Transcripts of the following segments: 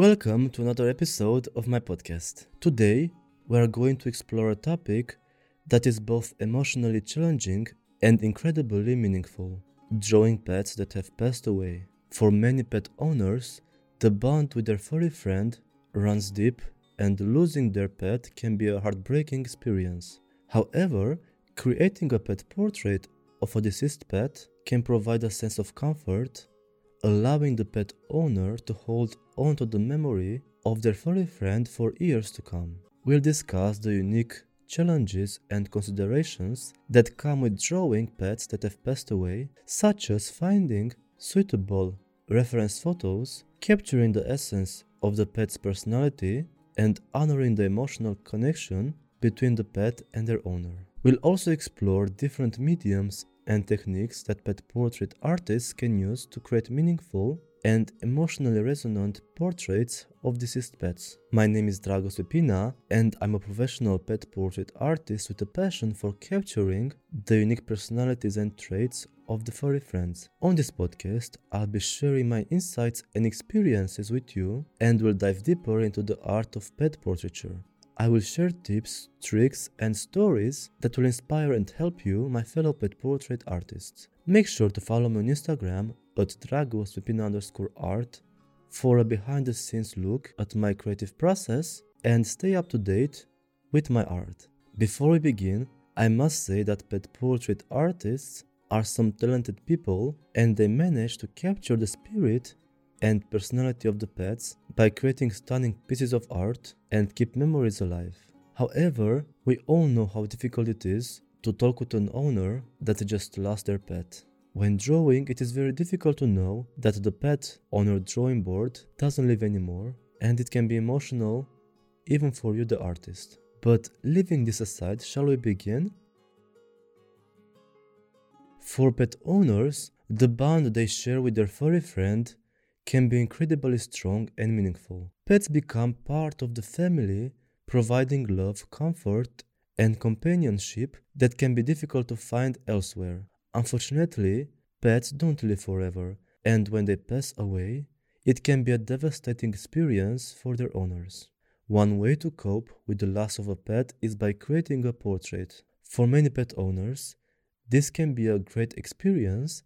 Welcome to another episode of my podcast. Today, we are going to explore a topic that is both emotionally challenging and incredibly meaningful drawing pets that have passed away. For many pet owners, the bond with their furry friend runs deep, and losing their pet can be a heartbreaking experience. However, creating a pet portrait of a deceased pet can provide a sense of comfort allowing the pet owner to hold onto the memory of their furry friend for years to come. We'll discuss the unique challenges and considerations that come with drawing pets that have passed away, such as finding suitable reference photos, capturing the essence of the pet's personality, and honoring the emotional connection between the pet and their owner. We'll also explore different mediums and techniques that pet portrait artists can use to create meaningful and emotionally resonant portraits of deceased pets. My name is Dragos Pepina and I'm a professional pet portrait artist with a passion for capturing the unique personalities and traits of the furry friends. On this podcast, I'll be sharing my insights and experiences with you and will dive deeper into the art of pet portraiture. I will share tips, tricks, and stories that will inspire and help you, my fellow pet portrait artists. Make sure to follow me on Instagram at dragospepina underscore art for a behind the scenes look at my creative process and stay up to date with my art. Before we begin, I must say that pet portrait artists are some talented people and they manage to capture the spirit and personality of the pets by creating stunning pieces of art and keep memories alive. However, we all know how difficult it is to talk with an owner that just lost their pet. When drawing, it is very difficult to know that the pet on your drawing board doesn't live anymore, and it can be emotional even for you, the artist. But leaving this aside, shall we begin? For pet owners, the bond they share with their furry friend can be incredibly strong and meaningful. Pets become part of the family, providing love, comfort, and companionship that can be difficult to find elsewhere. Unfortunately, pets don't live forever, and when they pass away, it can be a devastating experience for their owners. One way to cope with the loss of a pet is by creating a portrait. For many pet owners, this can be a great experience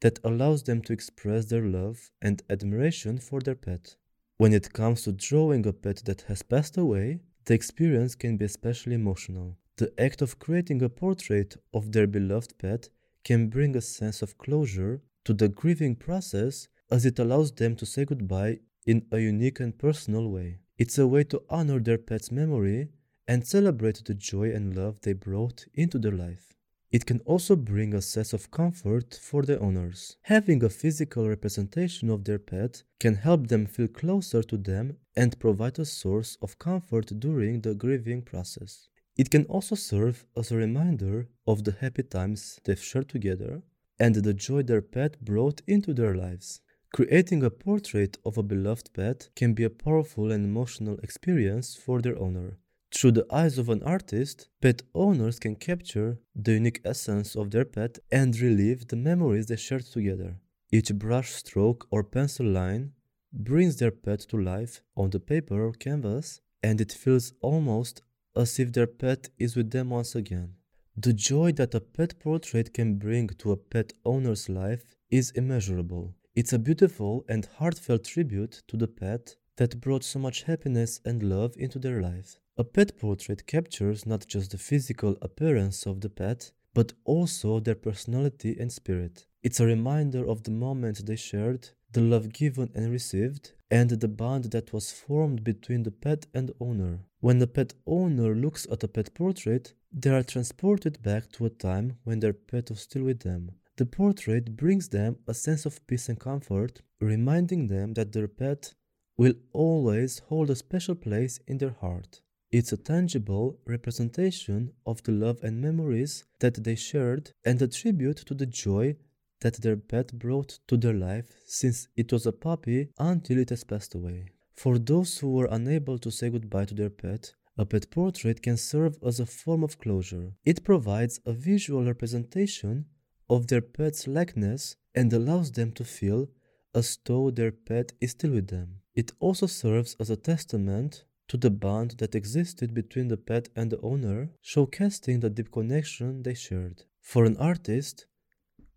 that allows them to express their love and admiration for their pet. When it comes to drawing a pet that has passed away, the experience can be especially emotional. The act of creating a portrait of their beloved pet can bring a sense of closure to the grieving process as it allows them to say goodbye in a unique and personal way. It's a way to honor their pet's memory and celebrate the joy and love they brought into their life. It can also bring a sense of comfort for the owners. Having a physical representation of their pet can help them feel closer to them and provide a source of comfort during the grieving process. It can also serve as a reminder of the happy times they've shared together and the joy their pet brought into their lives. Creating a portrait of a beloved pet can be a powerful and emotional experience for their owner. Through the eyes of an artist, pet owners can capture the unique essence of their pet and relive the memories they shared together. Each brush stroke or pencil line brings their pet to life on the paper or canvas, and it feels almost as if their pet is with them once again. The joy that a pet portrait can bring to a pet owner's life is immeasurable. It's a beautiful and heartfelt tribute to the pet that brought so much happiness and love into their life. A pet portrait captures not just the physical appearance of the pet, but also their personality and spirit. It's a reminder of the moments they shared, the love given and received, and the bond that was formed between the pet and owner. When the pet owner looks at a pet portrait, they are transported back to a time when their pet was still with them. The portrait brings them a sense of peace and comfort, reminding them that their pet will always hold a special place in their heart. It's a tangible representation of the love and memories that they shared and a tribute to the joy that their pet brought to their life since it was a puppy until it has passed away. For those who were unable to say goodbye to their pet, a pet portrait can serve as a form of closure. It provides a visual representation of their pet's likeness and allows them to feel as though their pet is still with them. It also serves as a testament to the bond that existed between the pet and the owner, showcasing the deep connection they shared. For an artist,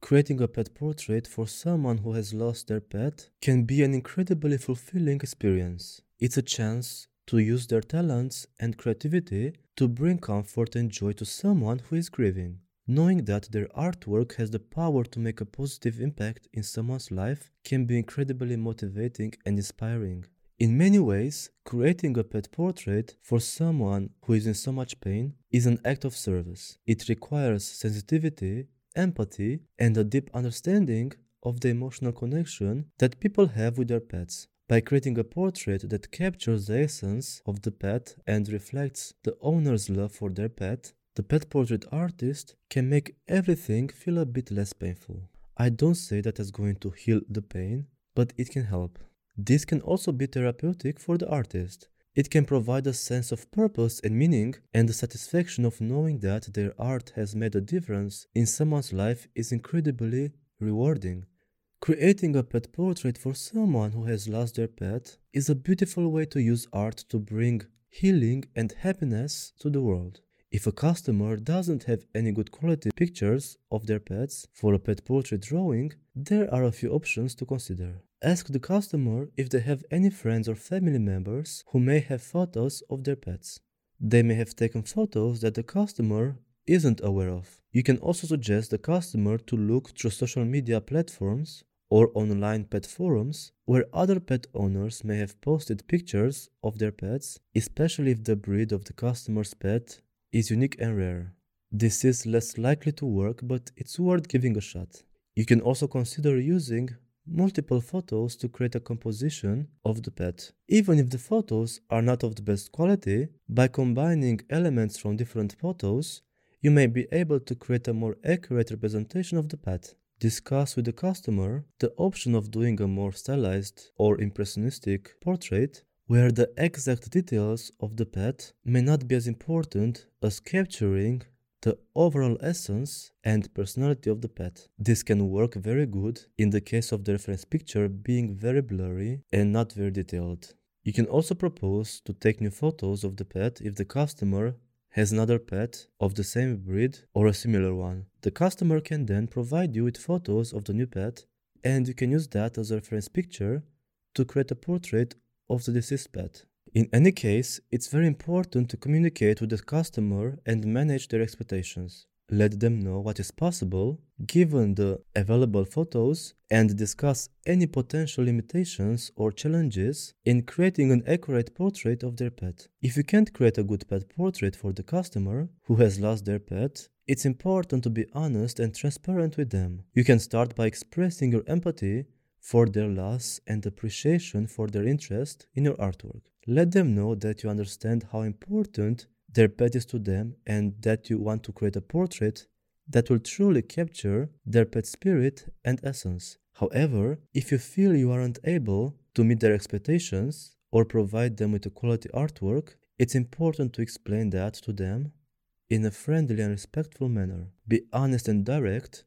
creating a pet portrait for someone who has lost their pet can be an incredibly fulfilling experience. It's a chance to use their talents and creativity to bring comfort and joy to someone who is grieving. Knowing that their artwork has the power to make a positive impact in someone's life can be incredibly motivating and inspiring. In many ways, creating a pet portrait for someone who is in so much pain is an act of service. It requires sensitivity, empathy, and a deep understanding of the emotional connection that people have with their pets. By creating a portrait that captures the essence of the pet and reflects the owner's love for their pet, the pet portrait artist can make everything feel a bit less painful. I don't say that it's going to heal the pain, but it can help. This can also be therapeutic for the artist. It can provide a sense of purpose and meaning, and the satisfaction of knowing that their art has made a difference in someone's life is incredibly rewarding. Creating a pet portrait for someone who has lost their pet is a beautiful way to use art to bring healing and happiness to the world. If a customer doesn't have any good quality pictures of their pets for a pet portrait drawing, there are a few options to consider. Ask the customer if they have any friends or family members who may have photos of their pets. They may have taken photos that the customer isn't aware of. You can also suggest the customer to look through social media platforms or online pet forums where other pet owners may have posted pictures of their pets, especially if the breed of the customer's pet is unique and rare. This is less likely to work, but it's worth giving a shot. You can also consider using multiple photos to create a composition of the pet. Even if the photos are not of the best quality, by combining elements from different photos, you may be able to create a more accurate representation of the pet. Discuss with the customer the option of doing a more stylized or impressionistic portrait where the exact details of the pet may not be as important as capturing the overall essence and personality of the pet. This can work very good in the case of the reference picture being very blurry and not very detailed. You can also propose to take new photos of the pet if the customer has another pet of the same breed or a similar one. The customer can then provide you with photos of the new pet and you can use that as a reference picture to create a portrait of the deceased pet. In any case, it's very important to communicate with the customer and manage their expectations. Let them know what is possible given the available photos and discuss any potential limitations or challenges in creating an accurate portrait of their pet. If you can't create a good pet portrait for the customer who has lost their pet, it's important to be honest and transparent with them. You can start by expressing your empathy for their loss and appreciation for their interest in your artwork. Let them know that you understand how important their pet is to them and that you want to create a portrait that will truly capture their pet spirit and essence. However, if you feel you aren't able to meet their expectations or provide them with a quality artwork, it's important to explain that to them in a friendly and respectful manner. Be honest and direct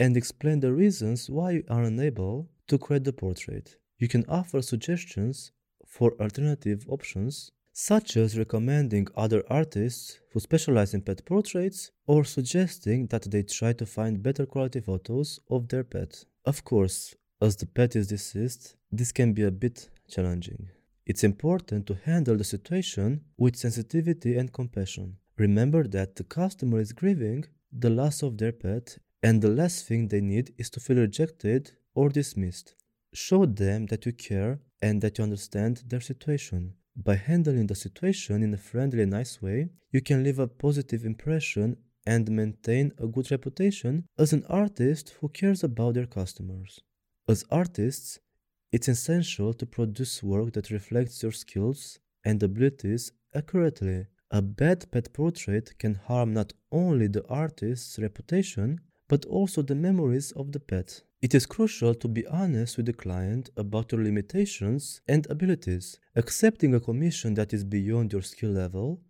and explain the reasons why you are unable to create the portrait. You can offer suggestions for alternative options, such as recommending other artists who specialize in pet portraits or suggesting that they try to find better quality photos of their pet. Of course, as the pet is deceased, this can be a bit challenging. It's important to handle the situation with sensitivity and compassion. Remember that the customer is grieving the loss of their pet, and the last thing they need is to feel rejected or dismissed. Show them that you care and that you understand their situation. By handling the situation in a friendly and nice way, you can leave a positive impression and maintain a good reputation as an artist who cares about their customers. As artists, it's essential to produce work that reflects your skills and abilities accurately. A bad pet portrait can harm not only the artist's reputation, but also the memories of the pet. It is crucial to be honest with the client about your limitations and abilities. Accepting a commission that is beyond your skill level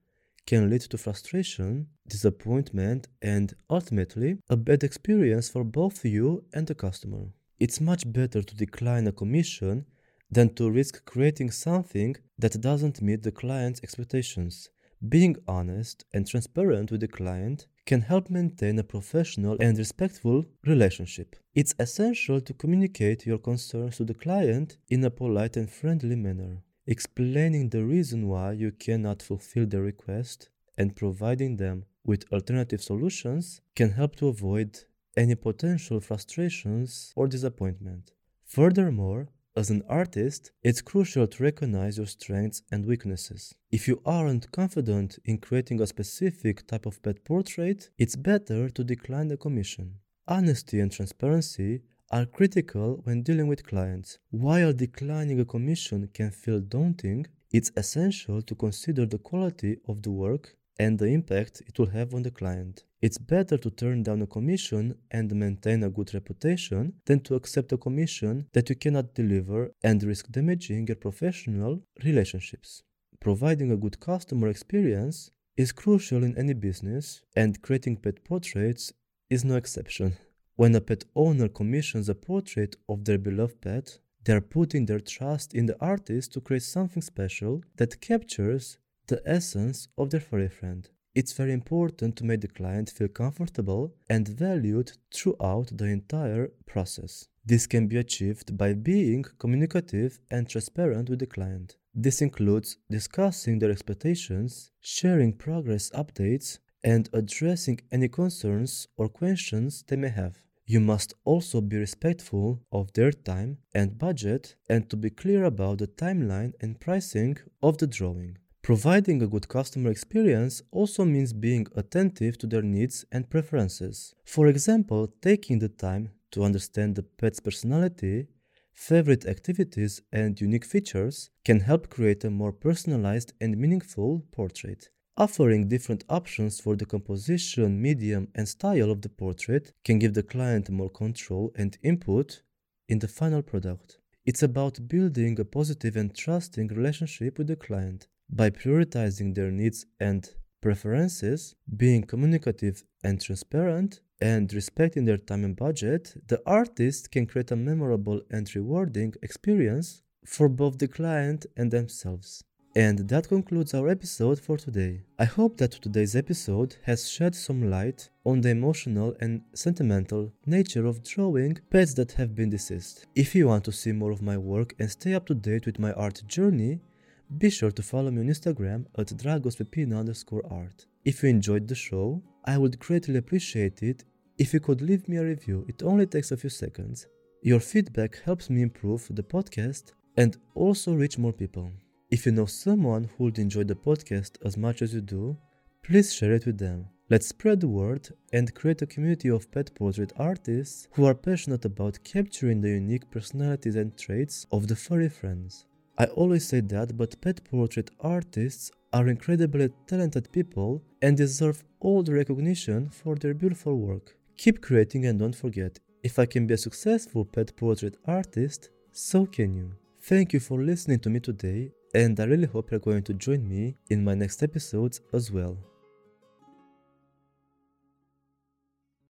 can lead to frustration, disappointment, and ultimately a bad experience for both you and the customer. It's much better to decline a commission than to risk creating something that doesn't meet the client's expectations. Being honest and transparent with the client can help maintain a professional and respectful relationship. It's essential to communicate your concerns to the client in a polite and friendly manner, explaining the reason why you cannot fulfill the request and providing them with alternative solutions can help to avoid any potential frustrations or disappointment. Furthermore, as an artist, it's crucial to recognize your strengths and weaknesses. If you aren't confident in creating a specific type of pet portrait, it's better to decline the commission. Honesty and transparency are critical when dealing with clients. While declining a commission can feel daunting, it's essential to consider the quality of the work and the impact it will have on the client. It's better to turn down a commission and maintain a good reputation than to accept a commission that you cannot deliver and risk damaging your professional relationships. Providing a good customer experience is crucial in any business, and creating pet portraits is no exception. When a pet owner commissions a portrait of their beloved pet, they are putting their trust in the artist to create something special that captures the essence of their furry friend. It's very important to make the client feel comfortable and valued throughout the entire process. This can be achieved by being communicative and transparent with the client. This includes discussing their expectations, sharing progress updates, and addressing any concerns or questions they may have. You must also be respectful of their time and budget and to be clear about the timeline and pricing of the drawing. Providing a good customer experience also means being attentive to their needs and preferences. For example, taking the time to understand the pet's personality, favorite activities, and unique features can help create a more personalized and meaningful portrait. Offering different options for the composition, medium, and style of the portrait can give the client more control and input in the final product. It's about building a positive and trusting relationship with the client by prioritizing their needs and preferences, being communicative and transparent, and respecting their time and budget, the artist can create a memorable and rewarding experience for both the client and themselves. And that concludes our episode for today. I hope that today's episode has shed some light on the emotional and sentimental nature of drawing pets that have been deceased. If you want to see more of my work and stay up to date with my art journey, be sure to follow me on Instagram at dragospepina underscore art. If you enjoyed the show, I would greatly appreciate it if you could leave me a review. It only takes a few seconds. Your feedback helps me improve the podcast and also reach more people. If you know someone who would enjoy the podcast as much as you do, please share it with them. Let's spread the word and create a community of pet portrait artists who are passionate about capturing the unique personalities and traits of the furry friends. I always say that, but pet portrait artists are incredibly talented people and deserve all the recognition for their beautiful work. Keep creating and don't forget, if I can be a successful pet portrait artist, so can you. Thank you for listening to me today, and I really hope you're going to join me in my next episodes as well.